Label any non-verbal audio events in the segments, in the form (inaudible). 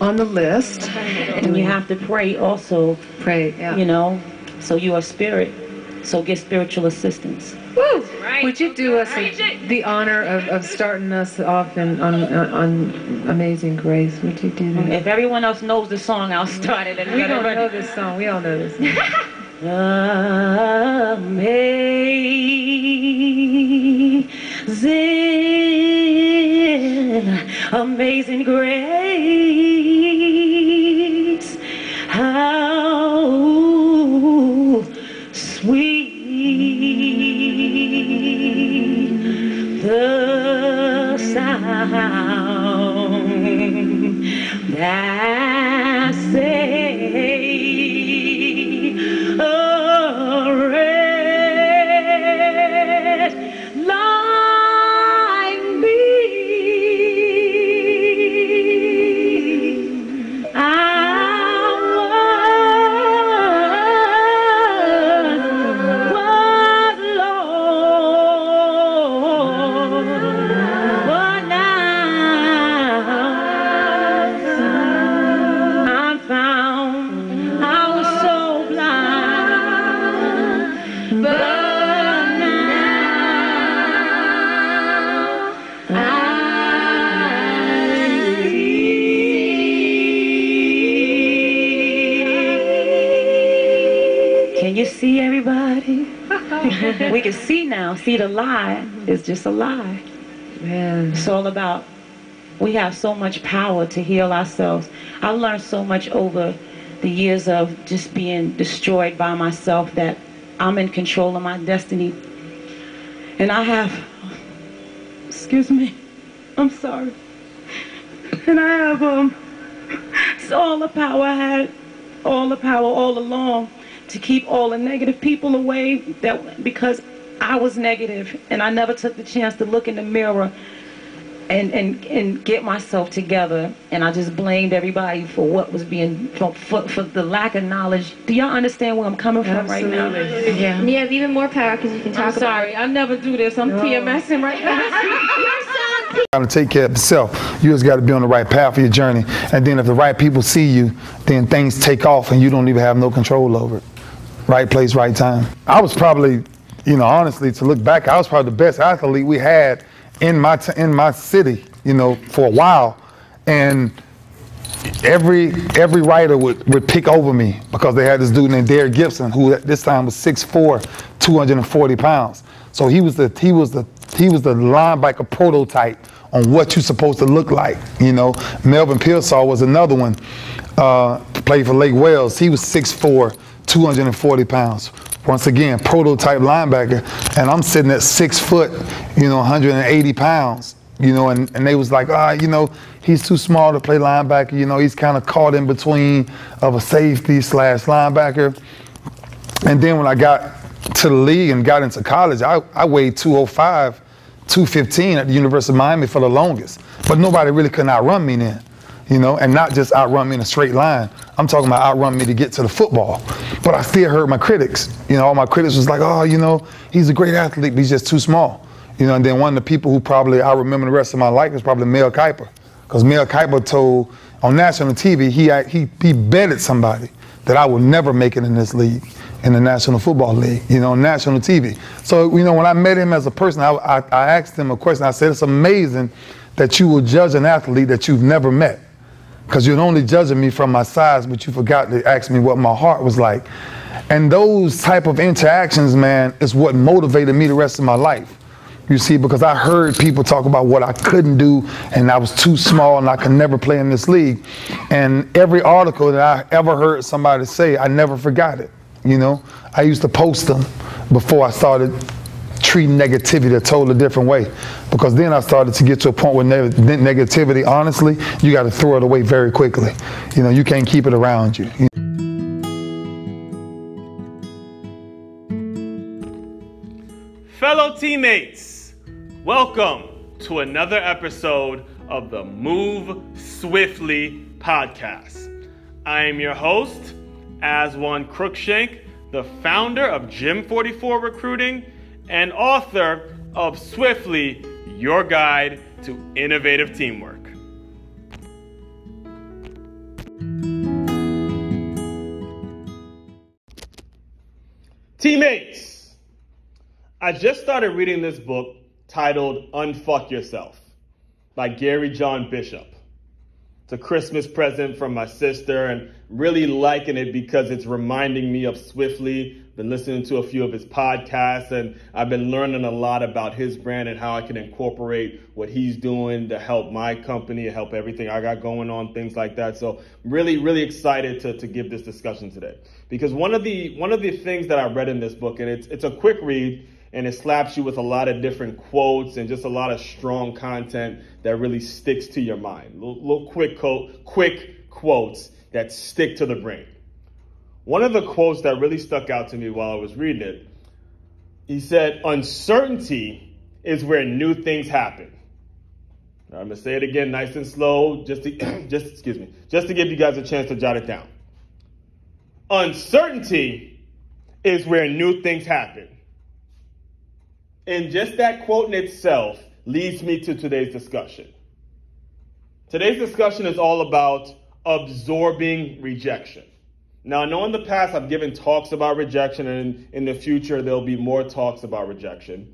on the list. And you have to pray also, Pray, yeah. you know, so you are spirit. So get spiritual assistance. Woo! Would you do us a, the honor of, of starting us off in, on, on Amazing Grace? Would you do that? If everyone else knows the song, I'll start it. We don't know this song. We all know this song. Amazing, amazing grace, see the lie is just a lie. Man. It's all about we have so much power to heal ourselves. I learned so much over the years of just being destroyed by myself that I'm in control of my destiny. And I have, excuse me, I'm sorry. And I have, um, it's all the power I had, all the power all along to keep all the negative people away that because I was negative and I never took the chance to look in the mirror and, and, and get myself together. And I just blamed everybody for what was being, for, for, for the lack of knowledge. Do y'all understand where I'm coming from right now? Absolutely. Yeah. And you have even more power because you can talk I'm sorry, I never do this. I'm PMSing right now. (laughs) You got to take care of yourself. You just got to be on the right path for your journey. And then if the right people see you, then things take off and you don't even have no control over it. Right place, right time. I was probably, you know, honestly, to look back, I was probably the best athlete we had in my t- in my city, you know, for a while. And every every writer would, would pick over me because they had this dude named Derek Gibson who at this time was 6'4", 240 pounds. So he was the he was the he was the linebacker prototype on what you're supposed to look like. You know, Melvin Pearsall was another one. Uh, played for Lake Wales. He was 6'4", 240 pounds. Once again, prototype linebacker, and I'm sitting at six foot, you know, 180 pounds you know, and, and they was like, ah, you know, he's too small to play linebacker. You know, he's kind of caught in between of a safety slash linebacker. And then when I got to the league and got into college, I, I weighed 205, 215 at the University of Miami for the longest. But nobody really could outrun me then, you know, and not just outrun me in a straight line. I'm talking about outrun me to get to the football. But I still heard my critics. You know, all my critics was like, oh, you know, he's a great athlete, but he's just too small. You know, and then one of the people who probably I remember the rest of my life is probably Mel Kiper. Because Mel Kiper told on national TV, he, he, he betted somebody that I would never make it in this league, in the National Football League, you know, national TV. So, you know, when I met him as a person, I, I, I asked him a question. I said, it's amazing that you will judge an athlete that you've never met. Because you're only judging me from my size, but you forgot to ask me what my heart was like. And those type of interactions, man, is what motivated me the rest of my life. You see, because I heard people talk about what I couldn't do and I was too small and I could never play in this league. And every article that I ever heard somebody say, I never forgot it. You know, I used to post them before I started treating negativity a totally different way. Because then I started to get to a point where ne- negativity, honestly, you got to throw it away very quickly. You know, you can't keep it around you. you Fellow teammates, welcome to another episode of the Move Swiftly podcast. I am your host, Aswan Crookshank, the founder of Gym44 Recruiting and author of Swiftly, Your Guide to Innovative Teamwork. Teammates, I just started reading this book titled Unfuck Yourself by Gary John Bishop. It's a Christmas present from my sister and really liking it because it's reminding me of Swiftly, been listening to a few of his podcasts and I've been learning a lot about his brand and how I can incorporate what he's doing to help my company, help everything I got going on, things like that. So really, really excited to, to give this discussion today. Because one of the one of the things that I read in this book, and it's it's a quick read, and it slaps you with a lot of different quotes and just a lot of strong content that really sticks to your mind. Little, little quick quote, quick quotes that stick to the brain. One of the quotes that really stuck out to me while I was reading it, he said, "Uncertainty is where new things happen." Now, I'm gonna say it again, nice and slow, just to (clears throat) just excuse me, just to give you guys a chance to jot it down. Uncertainty is where new things happen. And just that quote in itself leads me to today's discussion. Today's discussion is all about absorbing rejection. Now, I know in the past I've given talks about rejection, and in the future there'll be more talks about rejection.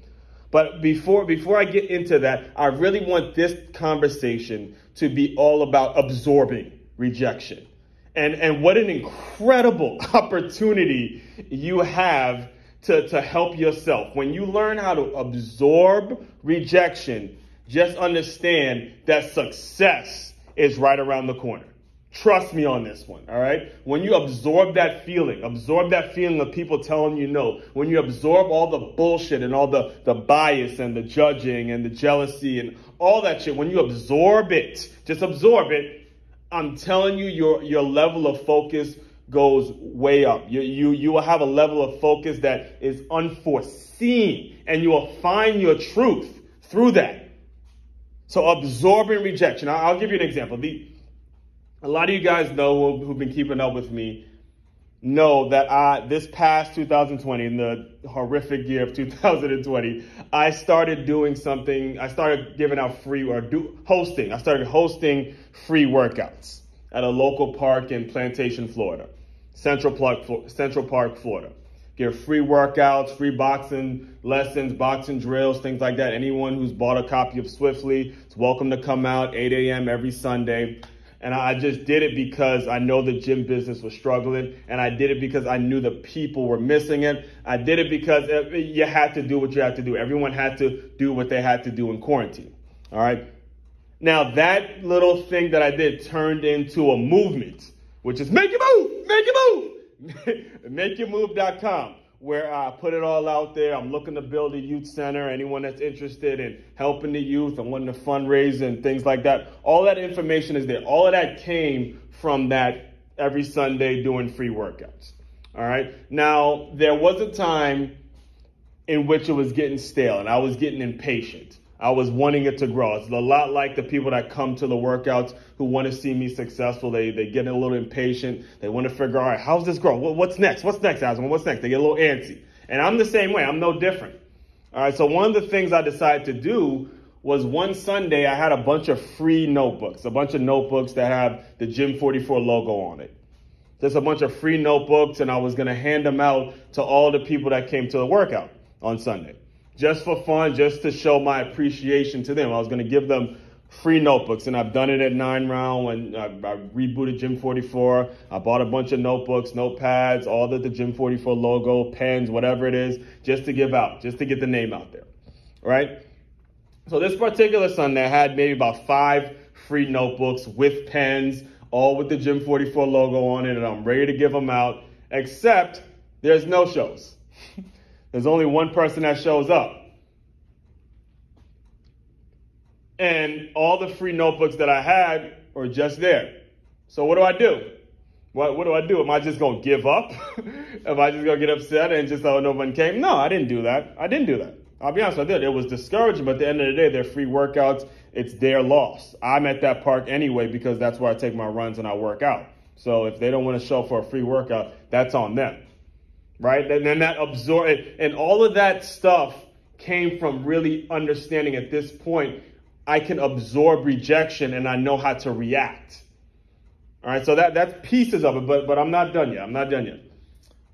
But before, before I get into that, I really want this conversation to be all about absorbing rejection. And, and what an incredible (laughs) opportunity you have to, to help yourself. When you learn how to absorb rejection, just understand that success is right around the corner. Trust me on this one, all right? When you absorb that feeling, absorb that feeling of people telling you no, when you absorb all the bullshit and all the, the bias and the judging and the jealousy and all that shit, when you absorb it, just absorb it, I'm telling you, your, your level of focus goes way up. You, you, you will have a level of focus that is unforeseen, and you will find your truth through that. So, absorbing rejection. I'll, give you an example. The, a lot of you guys know who, who've been keeping up with me know that I, this past 2020, in the horrific year of 2020, I started doing something. I started giving out free or do, hosting. I started hosting free workouts at a local park in Plantation, Florida. Central Park, Central Park, Florida. Give free workouts, free boxing lessons, boxing drills, things like that. Anyone who's bought a copy of Swiftly is welcome to come out 8 a.m. every Sunday. And I just did it because I know the gym business was struggling. And I did it because I knew the people were missing it. I did it because you had to do what you had to do. Everyone had to do what they had to do in quarantine. All right. Now, that little thing that I did turned into a movement which is make your move, make your move, (laughs) makeyourmove.com, where I put it all out there. I'm looking to build a youth center. Anyone that's interested in helping the youth and wanting to fundraise and things like that, all that information is there. All of that came from that every Sunday doing free workouts. All right. Now, there was a time in which it was getting stale and I was getting impatient. I was wanting it to grow. It's a lot like the people that come to the workouts who want to see me successful. They they get a little impatient. They want to figure, right, how's this grow? What's next? What's next, Asman? What's next? They get a little antsy. And I'm the same way. I'm no different. All right. So one of the things I decided to do was one Sunday I had a bunch of free notebooks, a bunch of notebooks that have the Gym 44 logo on it. There's a bunch of free notebooks, and I was going to hand them out to all the people that came to the workout on Sunday just for fun, just to show my appreciation to them. I was going to give them free notebooks, and I've done it at 9Round when I, I, rebooted Gym 44. I bought a bunch of notebooks, notepads, all the, the Gym 44 logo, pens, whatever it is, just to give out, just to get the name out there. Right? So this particular Sunday, I had maybe about five free notebooks with pens, all with the Gym 44 logo on it, and I'm ready to give them out, except there's no shows. (laughs) There's only one person that shows up. And all the free notebooks that I had are just there. So what do I do? What, what do I do? Am I just going to give up? (laughs) Am I just going to get upset and just, oh, no one came? No, I didn't do that. I didn't do that. I'll be honest, I did. It was discouraging, but at the end of the day, they're free workouts. It's their loss. I'm at that park anyway because that's where I take my runs and I work out. So if they don't want to show for a free workout, that's on them right? And then that absorb and all of that stuff came from really understanding at this point I can absorb rejection and I know how to react. All right, so that that's pieces of it, but but I'm not done yet. I'm not done yet.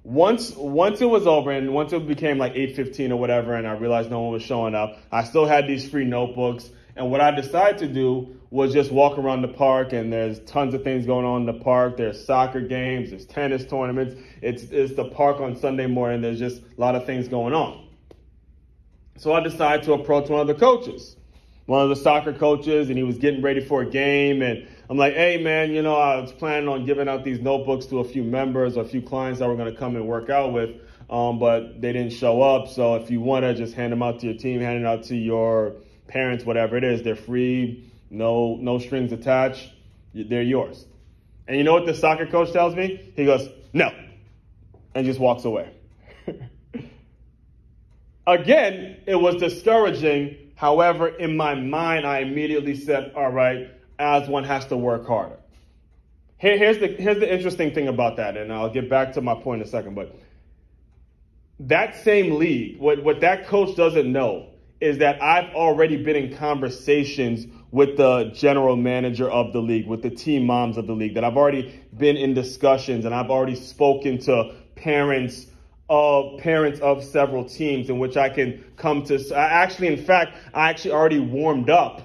once once it was over and once it became like 8:15 or whatever and I realized no one was showing up, I still had these free notebooks and what I decided to do was just walk around the park and there's tons of things going on in the park. There's soccer games, there's tennis tournaments. It's it's the park on Sunday morning. There's just a lot of things going on. So I decided to approach one of the coaches, one of the soccer coaches, and he was getting ready for a game and I'm like, hey man, you know, I was planning on giving out these notebooks to a few members or a few clients that were going to come and work out with, um, but they didn't show up. So if you want to just hand them out to your team, hand it out to your parents, whatever it is, they're free, no no strings attached, they're yours. And you know what the soccer coach tells me? He goes, no, and just walks away. (laughs) Again, it was discouraging. However, in my mind, I immediately said, all right, Aswan has to work harder. Here, here's, the, here's the interesting thing about that, and I'll get back to my point in a second, but that same league, what, what that coach doesn't know is that I've already been in conversations with the general manager of the league, with the team moms of the league, that I've already been in discussions and I've already spoken to parents of parents of several teams in which I can come to. I actually, in fact, I actually already warmed up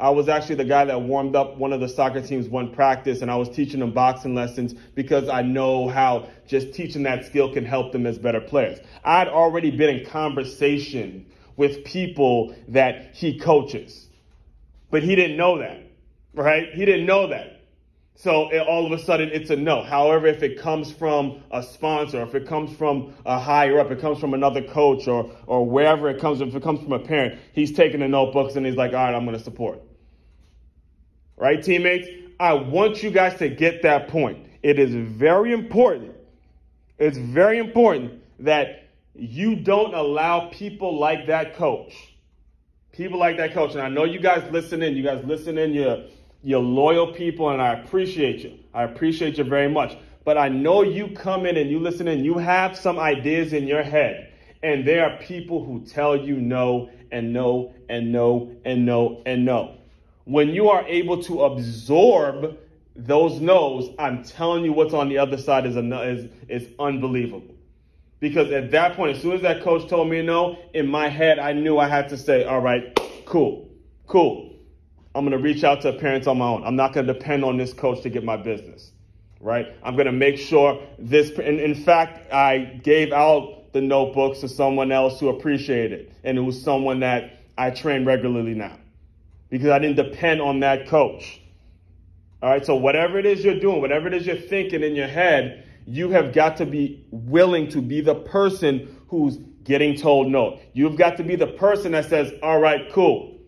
I was actually the guy that warmed up one of the soccer teams one practice and I was teaching them boxing lessons because I know how just teaching that skill can help them as better players. I'd already been in conversation with people that he coaches, but he didn't know that, right? He didn't know that. So it, all of a sudden it's a no. However, if it comes from a sponsor, if it comes from a higher up, it comes from another coach or, or wherever it comes, if it comes from a parent, he's taking the notebooks and he's like, all right, I'm going to support. Right, teammates? I want you guys to get that point. It is very important. It's very important that you don't allow people like that coach. People like that coach. And I know you guys listen in. You guys listen in. You're, you're loyal people, and I appreciate you. I appreciate you very much. But I know you come in and you listen in. You have some ideas in your head. And there are people who tell you no and no and no and no and no when you are able to absorb those no's, I'm telling you what's on the other side is, is, is unbelievable. Because at that point, as soon as that coach told me no, in my head, I knew I had to say, all right, cool, cool. I'm going to reach out to parents on my own. I'm not going to depend on this coach to get my business, right? I'm going to make sure this, And in fact, I gave out the notebooks to someone else who appreciated it. And it was someone that I train regularly now because I didn't depend on that coach. All right, so whatever it is you're doing, whatever it is you're thinking in your head, you have got to be willing to be the person who's getting told no. You've got to be the person that says, all right, cool.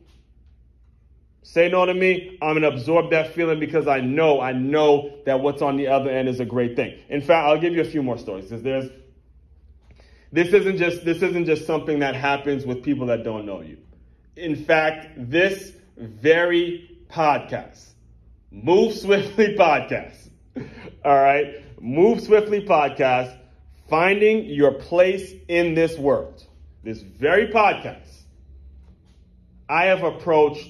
Say no to me. I'm going to absorb that feeling because I know, I know that what's on the other end is a great thing. In fact, I'll give you a few more stories. There's, this isn't just, this isn't just something that happens with people that don't know you. In fact, this very podcast. Move Swiftly (laughs) Podcast. All right. Move Swiftly Podcast. Finding your place in this world. This very podcast. I have approached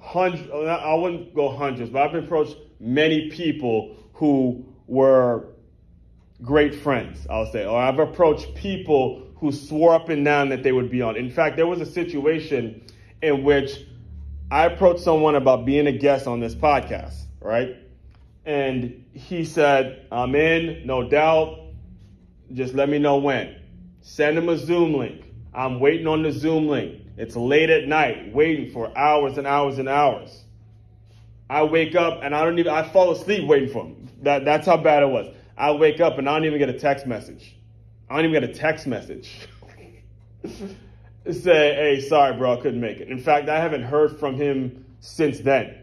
hundreds, I wouldn't go hundreds, but I've approached many people who were great friends, I'll say. Or I've approached people who swore up and down that they would be on. In fact, there was a situation in which I approached someone about being a guest on this podcast, right? And he said, I'm in, no doubt. Just let me know when. Send him a Zoom link. I'm waiting on the Zoom link. It's late at night, waiting for hours and hours and hours. I wake up and I don't even, I fall asleep waiting for him. That, that's how bad it was. I wake up and I don't even get a text message. I don't even get a text message. (laughs) say, hey, sorry, bro, I couldn't make it. In fact, I haven't heard from him since then.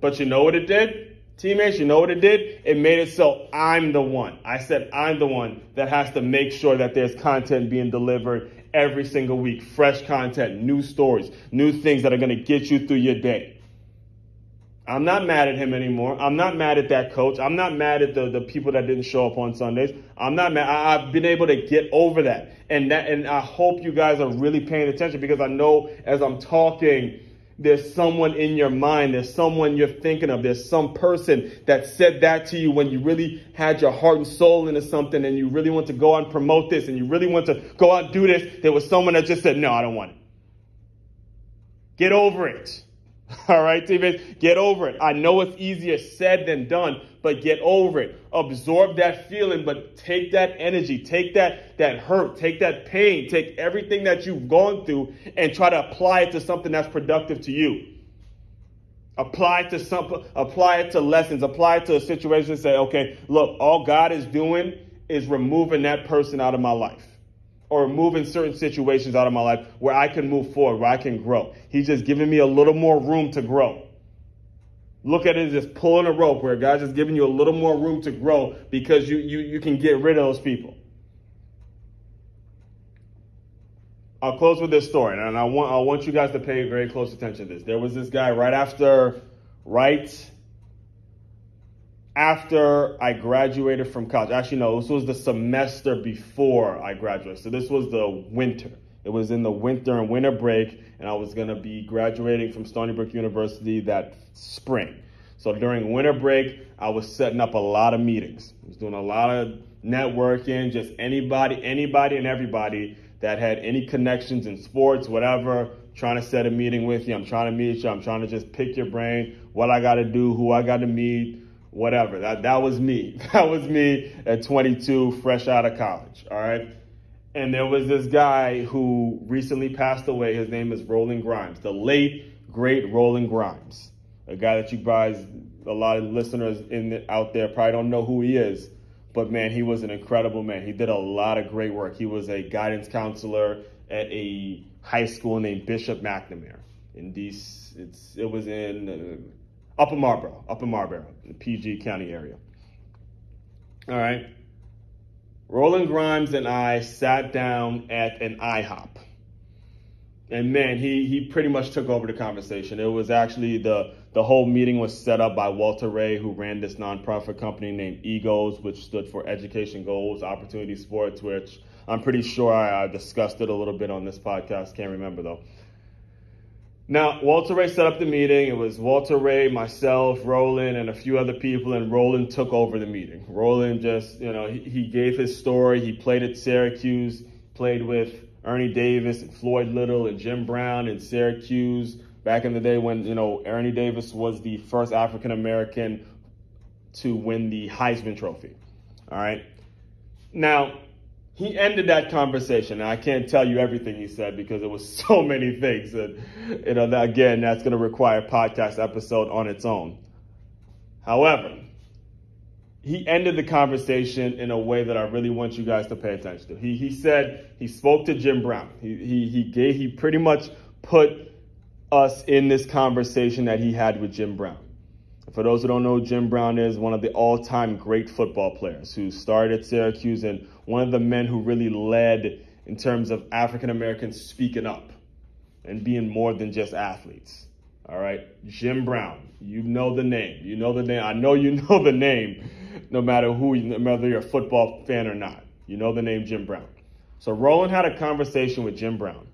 But you know what it did? Teammates, you know what it did? It made it so I'm the one. I said I'm the one that has to make sure that there's content being delivered every single week. Fresh content, new stories, new things that are going to get you through your day. I'm not mad at him anymore. I'm not mad at that coach. I'm not mad at the, the people that didn't show up on Sundays. I'm not mad. I, I've been able to get over that. And that, and I hope you guys are really paying attention because I know as I'm talking, there's someone in your mind, there's someone you're thinking of, there's some person that said that to you when you really had your heart and soul into something and you really want to go out and promote this and you really want to go out and do this. There was someone that just said, No, I don't want it. Get over it. (laughs) All right, teammates, get over it. I know it's easier said than done, but get over it. Absorb that feeling, but take that energy, take that, that hurt, take that pain, take everything that you've gone through and try to apply it to something that's productive to you. Apply it to some, apply it to lessons, apply it to a situation and say, okay, look, all God is doing is removing that person out of my life or moving certain situations out of my life where I can move forward, where I can grow. He's just giving me a little more room to grow. Look at it as just pulling a rope where God's just giving you a little more room to grow because you, you, you can get rid of those people. I'll close with this story, and I want I want you guys to pay very close attention to this. There was this guy right after, right after I graduated from college. Actually, no, this was the semester before I graduated. So this was the winter. It was in the winter and winter break, and I was to be graduating from Stony Brook University that spring. So during winter break, I was setting up a lot of meetings. I was doing a lot of networking, just anybody, anybody and everybody that had any connections in sports, whatever, trying to set a meeting with you. I'm trying to meet you. I'm trying to just pick your brain, what I got to do, who I got to meet, whatever. That that was me. (laughs) That was me at 22, fresh out of college. All right. And there was this guy who recently passed away. His name is Roland Grimes, the late great Roland Grimes, a guy that you guys, a lot of listeners in the, out there probably don't know who he is. But man, he was an incredible man. He did a lot of great work. He was a guidance counselor at a high school named Bishop McNamara in DC. It's it was in uh, Upper Marlboro, Upper Marlboro, the PG County area. All right. Roland Grimes and I sat down at an IHOP. And man, he he pretty much took over the conversation. It was actually the the whole meeting was set up by Walter Ray, who ran this nonprofit company named EGOS, which stood for Education Goals Opportunity Sports, which I'm pretty sure I, I discussed it a little bit on this podcast. Can't remember though. Now, Walter Ray set up the meeting. It was Walter Ray, myself, Roland, and a few other people, and Roland took over the meeting. Roland just, you know, he, he gave his story. He played at Syracuse, played with Ernie Davis and Floyd Little and Jim Brown in Syracuse back in the day when, you know, Ernie Davis was the first African American to win the Heisman Trophy. All right. Now, he ended that conversation. I can't tell you everything he said because it was (laughs) so many things. And, you know, that, again, that's going to require a podcast episode on its own. However, he ended the conversation in a way that I really want you guys to pay attention to. He, he said he spoke to Jim Brown. He, he, he, gave, he pretty much put us in this conversation that he had with Jim Brown. For those who don't know, Jim Brown is one of the all-time great football players who started at Syracuse and one of the men who really led in terms of African Americans speaking up and being more than just athletes. All right, Jim Brown, you know the name. You know the name. I know you (laughs) know the name, no matter who, whether you're a football fan or not. You know the name Jim Brown. So Roland had a conversation with Jim Brown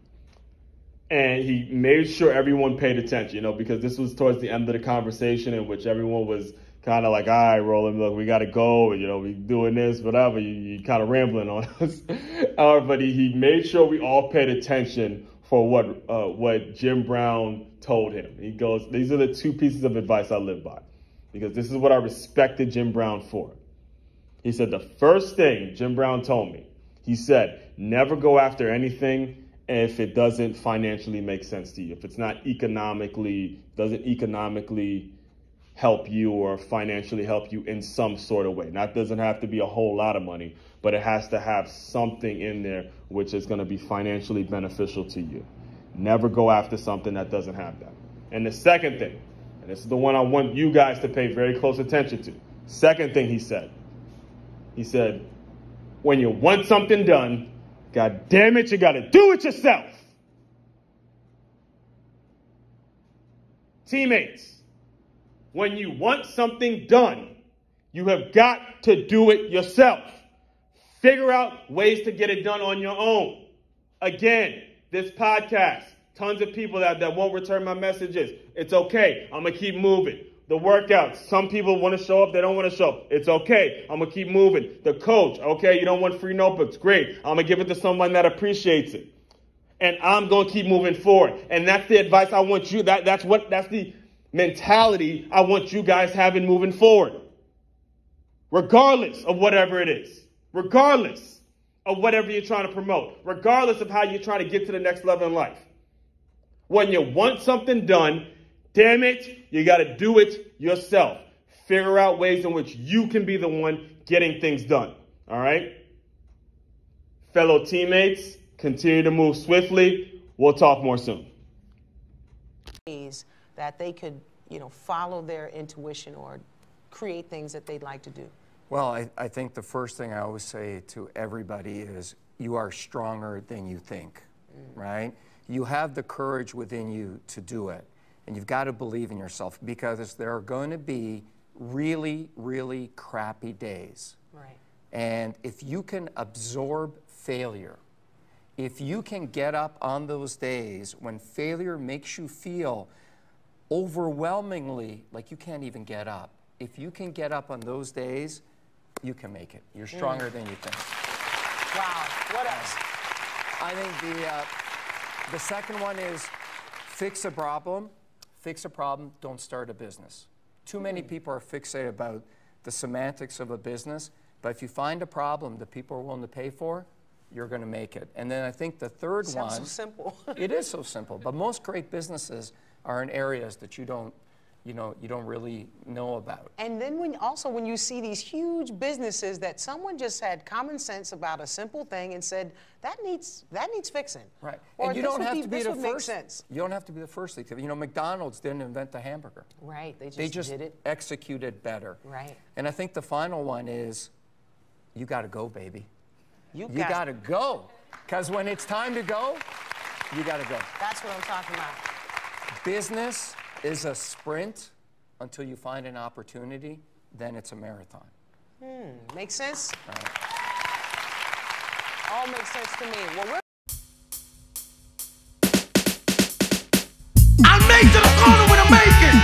and he made sure everyone paid attention, you know, because this was towards the end of the conversation in which everyone was kind of like, all right, Roland, look, we got to go, you know, we doing this, whatever, you, you kind of rambling on (laughs) us. uh, but he, he made sure we all paid attention for what, uh, what Jim Brown told him. He goes, these are the two pieces of advice I live by, because this is what I respected Jim Brown for. He said, the first thing Jim Brown told me, he said, never go after anything if it doesn't financially make sense to you, if it's not economically, doesn't economically help you or financially help you in some sort of way. That doesn't have to be a whole lot of money, but it has to have something in there which is going to be financially beneficial to you. Never go after something that doesn't have that. And the second thing, and this is the one I want you guys to pay very close attention to. Second thing he said, he said, when you want something done, God damn it, you got to do it yourself. Teammates, when you want something done, you have got to do it yourself. Figure out ways to get it done on your own. Again, this podcast, Tons of people that, that won't return my messages. It's okay. I'm going to keep moving. The workouts. Some people want to show up, they don't want to show up. It's okay. I'm going to keep moving. The coach. Okay, you don't want free notebooks. Great. I'm going to give it to someone that appreciates it. And I'm going to keep moving forward. And that's the advice I want you. That, that's what, that's the mentality I want you guys having moving forward. Regardless of whatever it is. Regardless of whatever you're trying to promote. Regardless of how you're trying to get to the next level in life. When you want something done, damn it, you got to do it yourself. Figure out ways in which you can be the one getting things done. All right? Fellow teammates, continue to move swiftly. We'll talk more soon. That they could, you know, follow their intuition or create things that they'd like to do. Well, I, I think the first thing I always say to everybody is you are stronger than you think, mm. right? You have the courage within you to do it. And you've got to believe in yourself because there are going to be really, really crappy days. Right. And if you can absorb failure, if you can get up on those days when failure makes you feel overwhelmingly like you can't even get up, if you can get up on those days, you can make it. You're mm. stronger mm. than you think. Wow. What else? I think the, uh, the second one is fix a problem. Fix a problem, don't start a business. Too many mm. people are fixated about the semantics of a business, but if you find a problem that people are willing to pay for, you're going to make it. And then I think the third Sounds one. so simple. (laughs) it is so simple, but most great businesses are in areas that you don't you know you don't really know about. And then when also when you see these huge businesses that someone just had common sense about a simple thing and said that needs that needs fixing. Right. Or and you don't have be, to be the first. Sense. You don't have to be the first. You know, McDonald's didn't invent the hamburger. Right. They just, they just did it. executed better. Right. And I think the final one is you got to go, baby. You, you got to go. Because when it's time to go, you got to go. That's what I'm talking about. Business is a sprint until you find an opportunity, then it's a marathon. Hmm, makes sense? Right. All makes sense to me. Well, we're I'll make to the corner with a making.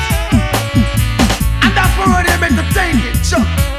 And that's where they're meant to take it. Sure.